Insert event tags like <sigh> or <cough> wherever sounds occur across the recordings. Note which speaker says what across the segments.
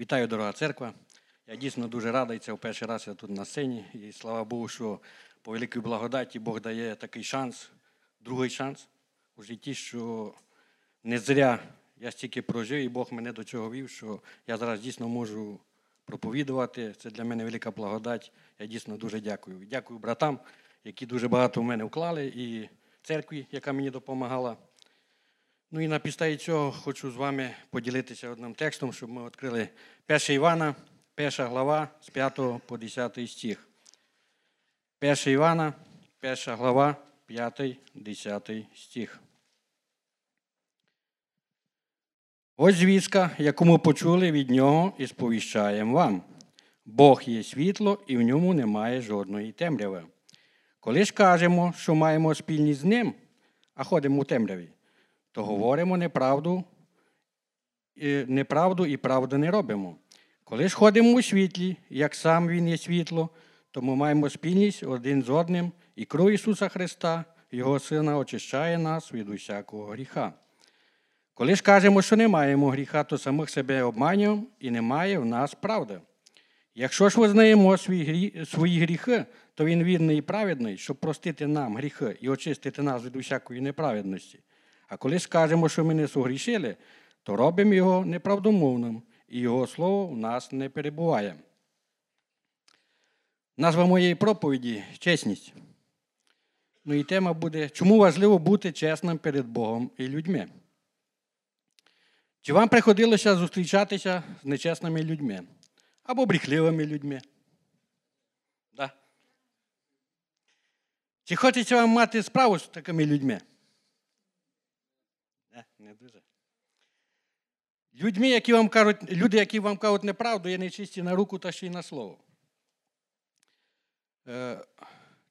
Speaker 1: Вітаю, дорога церква. Я дійсно дуже радий, це в перший раз я тут на сцені. І слава Богу, що по великій благодаті Бог дає такий шанс, другий шанс у житті, що не зря я стільки прожив, і Бог мене до цього вів, що я зараз дійсно можу проповідувати. Це для мене велика благодать. Я дійсно дуже дякую. Дякую братам, які дуже багато в мене вклали, і церкві, яка мені допомагала. Ну і на підставі цього хочу з вами поділитися одним текстом, щоб ми відкрили 1 Івана, перша глава з 5 по 10 стих. 1 Івана, перша глава, 5, 10 стих. Ось звістка, яку ми почули від нього і сповіщаємо вам. Бог є світло, і в ньому немає жодної темряви. Коли ж кажемо, що маємо спільність з ним, а ходимо у темряві, то говоримо неправду, і неправду і правду не робимо. Коли ж ходимо у світлі, як сам Він є світло, то ми маємо спільність один з одним, і кров Ісуса Христа, Його Сина, очищає нас від усякого гріха. Коли ж кажемо, що не маємо гріха, то самих себе обманюємо і немає в нас правди. Якщо ж визнаємо свої гріхи, то Він вірний і праведний, щоб простити нам гріхи і очистити нас від усякої неправедності. А коли скажемо, що ми не согрішили, то робимо його неправдомовним, і Його слово в нас не перебуває. Назва моєї проповіді чесність. Ну і тема буде, чому важливо бути чесним перед Богом і людьми. Чи вам приходилося зустрічатися з нечесними людьми або брехливими людьми? Да? Чи хочеться вам мати справу з такими людьми? Не, дуже. Людьми, які вам кажуть, люди, які вам кажуть неправду, є нечисті на руку та ще й на слово. Е,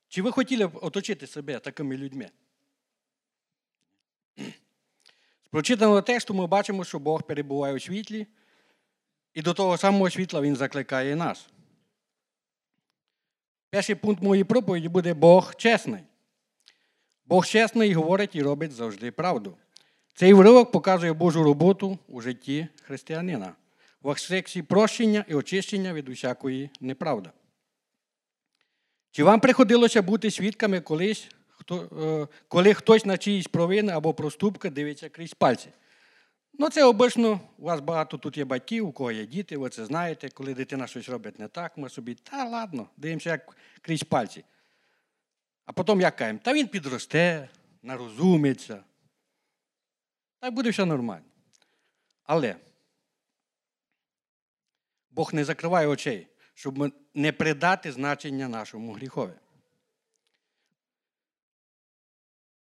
Speaker 1: чи ви хотіли б оточити себе такими людьми? З прочитаного тексту ми бачимо, що Бог перебуває у світлі, і до того самого світла Він закликає нас. Перший пункт моєї проповіді буде Бог чесний. Бог чесний говорить і робить завжди правду. Цей вривок показує Божу роботу у житті християнина в аспекті прощення і очищення від усякої неправди. Чи вам приходилося бути свідками колись, хто, коли хтось на чиїсь провини або проступки дивиться крізь пальці? Ну, це обично, у вас багато тут є батьків, у кого є діти, ви це знаєте, коли дитина щось робить не так, ми собі, та ладно, дивимося як крізь пальці. А потім як кажемо, та він підросте, нарозумиться. Так буде все нормально. Але Бог не закриває очей, щоб не придати значення нашому гріхові.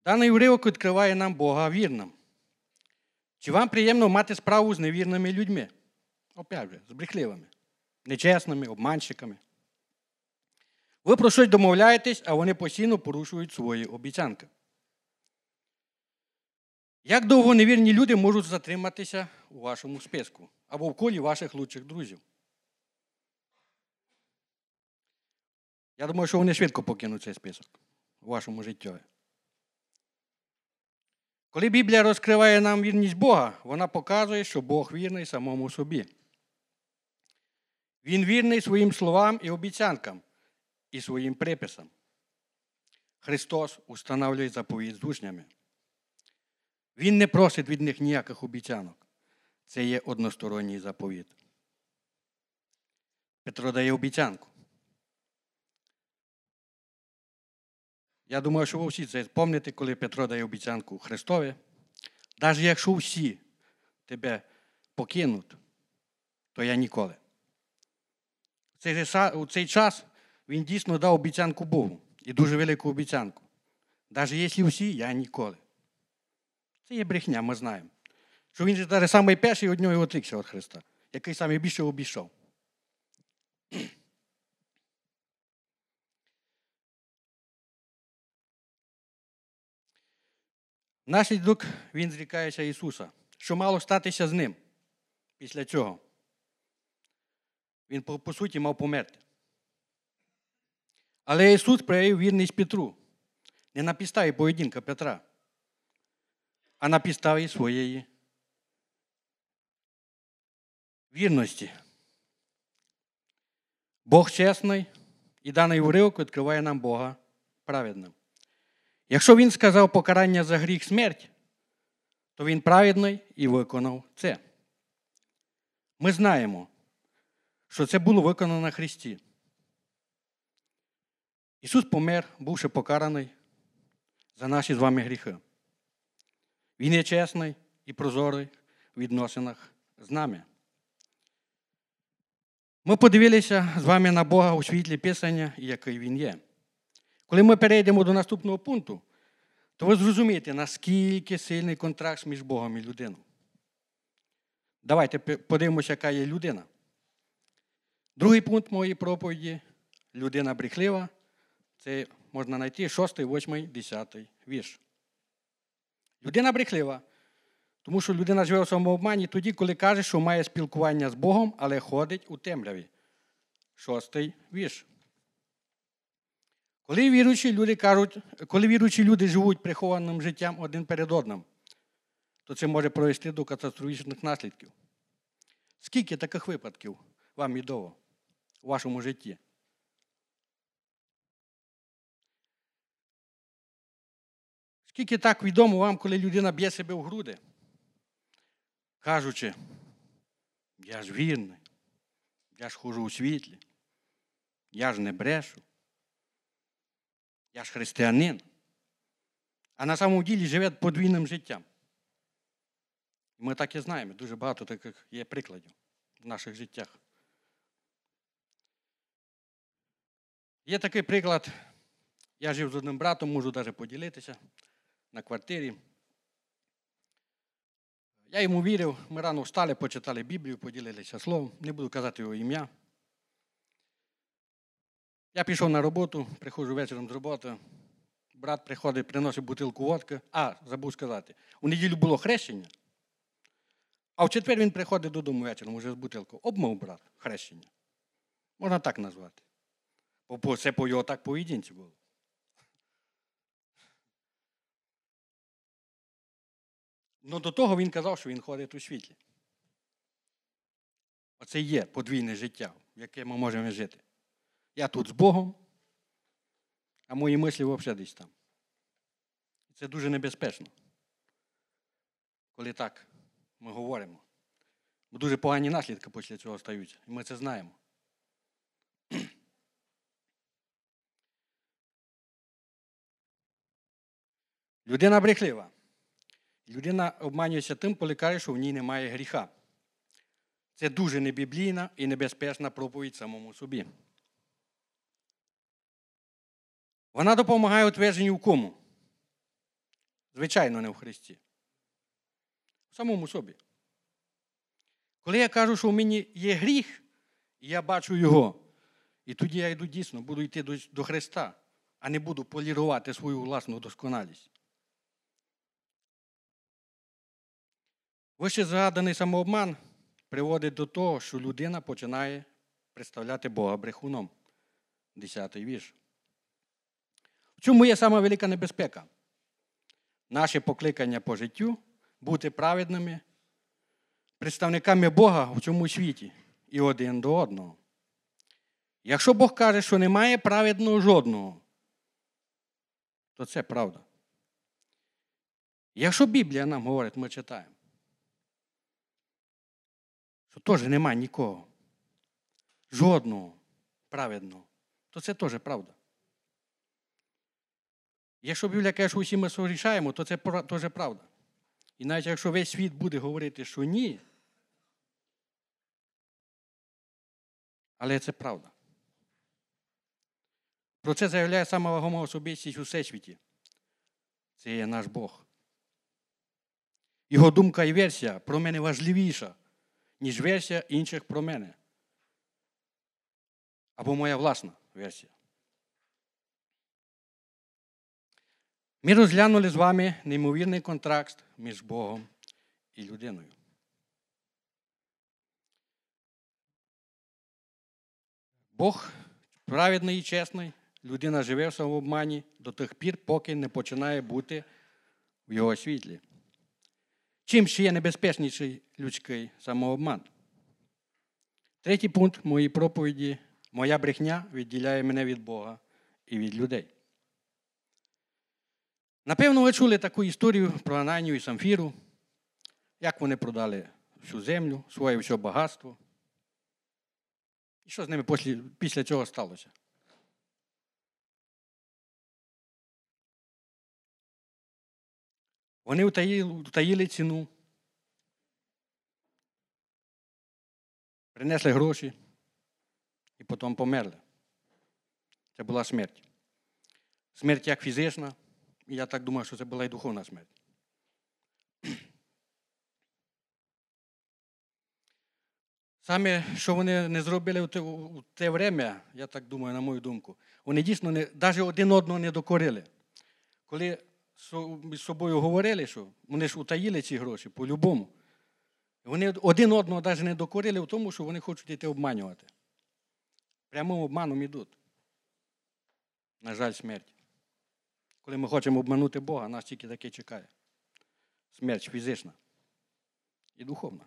Speaker 1: Даний уривок відкриває нам Бога вірним. Чи вам приємно мати справу з невірними людьми? Опять же, з брехливими, нечесними, обманщиками. Ви про щось домовляєтесь, а вони постійно порушують свої обіцянки. Як довго невірні люди можуть затриматися у вашому списку або в колі ваших лучших друзів? Я думаю, що вони швидко покинуть цей список у вашому житті. Коли Біблія розкриває нам вірність Бога, вона показує, що Бог вірний самому собі. Він вірний своїм словам і обіцянкам і своїм приписам. Христос установлює заповідь з учнями. Він не просить від них ніяких обіцянок. Це є односторонній заповіт. Петро дає обіцянку. Я думаю, що ви всі це пам'ятаєте, коли Петро дає обіцянку Христові. Навіть якщо всі тебе покинуть, то я ніколи. У цей час він дійсно дав обіцянку Богу і дуже велику обіцянку. Навіть якщо всі, я ніколи. Це є брехня, ми знаємо. Що він же навіть самий перший від нього отрікся від Христа, який найбільше обійшов. <clears throat> Наслідок він зрікається Ісуса, що мало статися з ним після цього. Він, по суті, мав померти. Але Ісус проявив вірність Петру. Не на підставі поєдинка Петра, а на підставі своєї вірності. Бог чесний, і даний уривок відкриває нам Бога праведним. Якщо він сказав покарання за гріх смерть, то він праведний і виконав це. Ми знаємо, що це було виконано на Христі. Ісус помер, бувши покараний за наші з вами гріхи. Він є чесний і прозорий в відносинах з нами. Ми подивилися з вами на Бога у світлі Писання, який Він є. Коли ми перейдемо до наступного пункту, то ви зрозумієте, наскільки сильний контракт між Богом і людиною. Давайте подивимося, яка є людина. Другий пункт моєї проповіді людина брехлива. Це можна знайти 6, 8, 10 вірш. Людина брехлива, тому що людина живе у самообмані тоді, коли каже, що має спілкування з Богом, але ходить у темряві. Шостий вірш. Коли віруючі люди кажуть, коли віруючі люди живуть прихованим життям один перед одним, то це може провести до катастрофічних наслідків. Скільки таких випадків вам відомо у вашому житті? Скільки так відомо вам, коли людина б'є себе в груди, кажучи, я ж вірний, я ж хожу у світлі, я ж не брешу, я ж християнин, а на самому ділі живе подвійним життям. Ми так і знаємо, дуже багато таких є прикладів в наших життях. Є такий приклад, я жив з одним братом, можу навіть поділитися на квартирі. Я йому вірив, ми рано встали, почитали Біблію, поділилися словом, не буду казати його ім'я. Я пішов на роботу, приходжу вечором з роботи. Брат приходить, приносить бутилку водки. А, забув сказати, у неділю було хрещення, а в четвер він приходить додому вечором уже з бутилкою. Обмов брат хрещення. Можна так назвати. Бо це по його так поведінці було. Ну до того він казав, що він ходить у світлі. Оце є подвійне життя, в яке ми можемо жити. Я тут з Богом, а мої мислі взагалі десь там. Це дуже небезпечно. Коли так ми говоримо. Бо дуже погані наслідки після цього стаються. І ми це знаємо. <clears throat> Людина брехлива. Людина обманюється тим, коли каже, що в ній немає гріха. Це дуже небіблійна і небезпечна проповідь самому собі. Вона допомагає утвердженню в кому? Звичайно, не в Христі. В самому собі. Коли я кажу, що в мені є гріх, і я бачу його, і тоді я йду дійсно, буду йти до Христа, а не буду полірувати свою власну досконалість. Вище згаданий самообман приводить до того, що людина починає представляти Бога брехуном. Десятий вірш. В чому є сама велика небезпека? Наше покликання по життю бути праведними, представниками Бога в цьому світі і один до одного. Якщо Бог каже, що немає праведного жодного, то це правда. Якщо Біблія нам говорить, ми читаємо, що теж немає нікого, жодного праведного, то це теж правда. Якщо Біблія каже, що усі ми сорішаємо, то це теж правда. І навіть якщо весь світ буде говорити, що ні, але це правда. Про це заявляє сама вагома особистість у всесвіті. Це є наш Бог. Його думка і версія про мене важливіша, ніж версія інших про мене. Або моя власна версія. Ми розглянули з вами неймовірний контракт між Богом і людиною. Бог праведний і чесний, людина живе в самообмані до тих пір, поки не починає бути в його світлі. Чим ще є небезпечніший людський самообман? Третій пункт моєї проповіді Моя брехня відділяє мене від Бога і від людей. Напевно, ви чули таку історію про Ананію і Самфіру, як вони продали всю землю, своє все багатство. І що з ними після, цього сталося? Вони утаїли, утаїли ціну, принесли гроші і потім померли. Це була смерть. Смерть як фізична, і я так думаю, що це була і духовна смерть. Саме, що вони не зробили у те, у те время, я так думаю, на мою думку, вони дійсно не, навіть один одного не докорили. Коли між собою говорили, що вони ж утаїли ці гроші по-любому, вони один одного навіть не докорили в тому, що вони хочуть йти обманювати. Прямим обманом йдуть. На жаль, смерть. Коли ми хочемо обманути Бога, нас тільки таке чекає. Смерть фізична і духовна.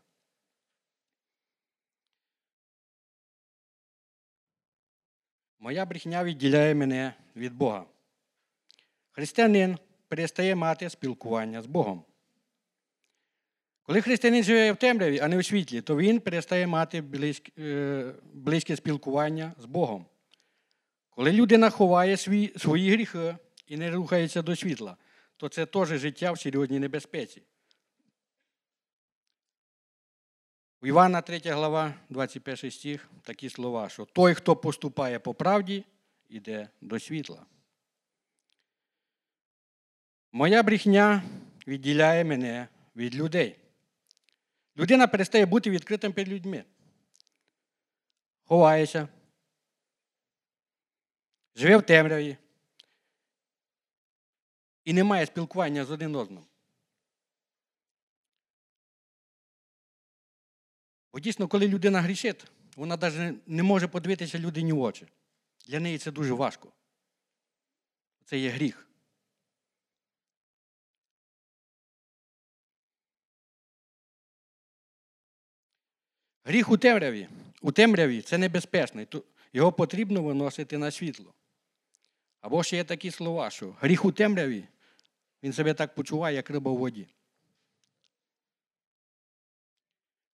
Speaker 1: Моя брехня відділяє мене від Бога. Християнин перестає мати спілкування з Богом. Коли християнин живе в темряві, а не у світлі, то він перестає мати близьке, близьке спілкування з Богом. Коли людина ховає свої гріхи і не рухається до світла, то це теж життя в серйозній небезпеці. У Івана 3 глава, 21 стих, такі слова, що той, хто поступає по правді, йде до світла. Моя брехня відділяє мене від людей. Людина перестає бути відкритим перед людьми. Ховається, живе в темряві і не має спілкування з один одним. Бо дійсно, коли людина грішить, вона навіть не може подивитися людині в очі. Для неї це дуже важко. Це є гріх. Гріх у темряві. У темряві це небезпечно, його потрібно виносити на світло. Або ще є такі слова, що гріх у темряві, він себе так почуває, як риба у воді.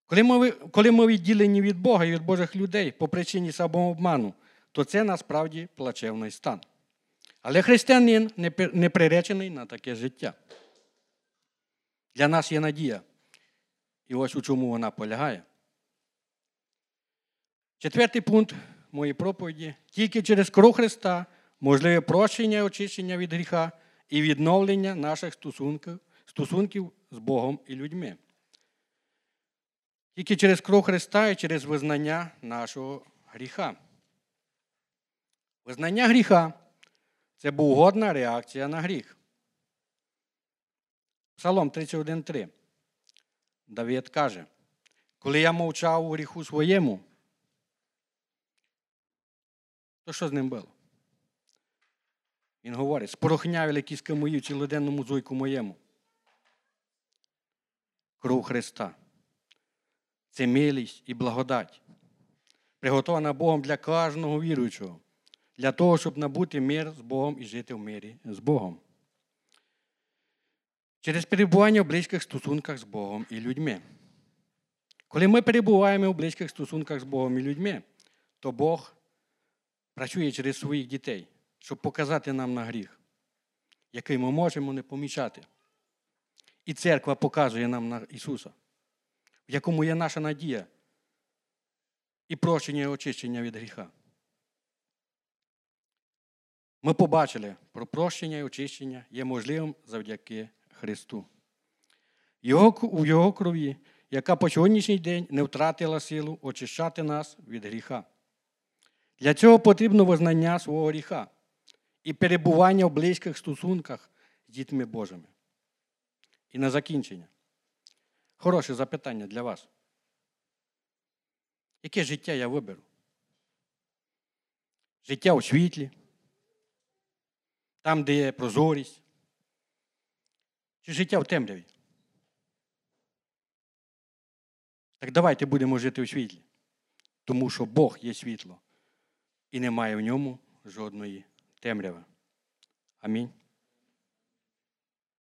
Speaker 1: Коли ми коли ми відділені від Бога і від Божих людей по причині самообману, то це насправді плачевний стан. Але християнин не приречений на таке життя. Для нас є надія. І ось у чому вона полягає. Четвертий пункт моєї проповіді: тільки через кров Христа можливе прощення і очищення від гріха і відновлення наших стосунків, стосунків з Богом і людьми. Тільки через кров Христа і через визнання нашого гріха. Визнання гріха це богогодна реакція на гріх. Псалом 31.3. Давид каже, коли я мовчав у гріху своєму, то що з ним було? Він говорить, спорохнявили кіски мої в цілоденному зойку моєму. Кров Христа. Це милість і благодать, приготована Богом для кожного віруючого, для того, щоб набути мир з Богом і жити в мирі з Богом. Через перебування в близьких стосунках з Богом і людьми. Коли ми перебуваємо в близьких стосунках з Богом і людьми, то Бог працює через своїх дітей, щоб показати нам на гріх, який ми можемо не помічати. І церква показує нам на Ісуса, в якому є наша надія і прощення і очищення від гріха. Ми побачили, про прощення і очищення є можливим завдяки Христу. Його, У Його крові, яка по сьогоднішній день не втратила силу очищати нас від гріха. Для цього потрібно визнання свого гріха і перебування в близьких стосунках з дітьми Божими. І на закінчення. Хороше запитання для вас. Яке життя я виберу? Життя у світлі, там, де є прозорість, чи життя в темряві? Так давайте будемо жити у світлі, тому що Бог є світло. І немає в ньому жодної темряви. Амінь.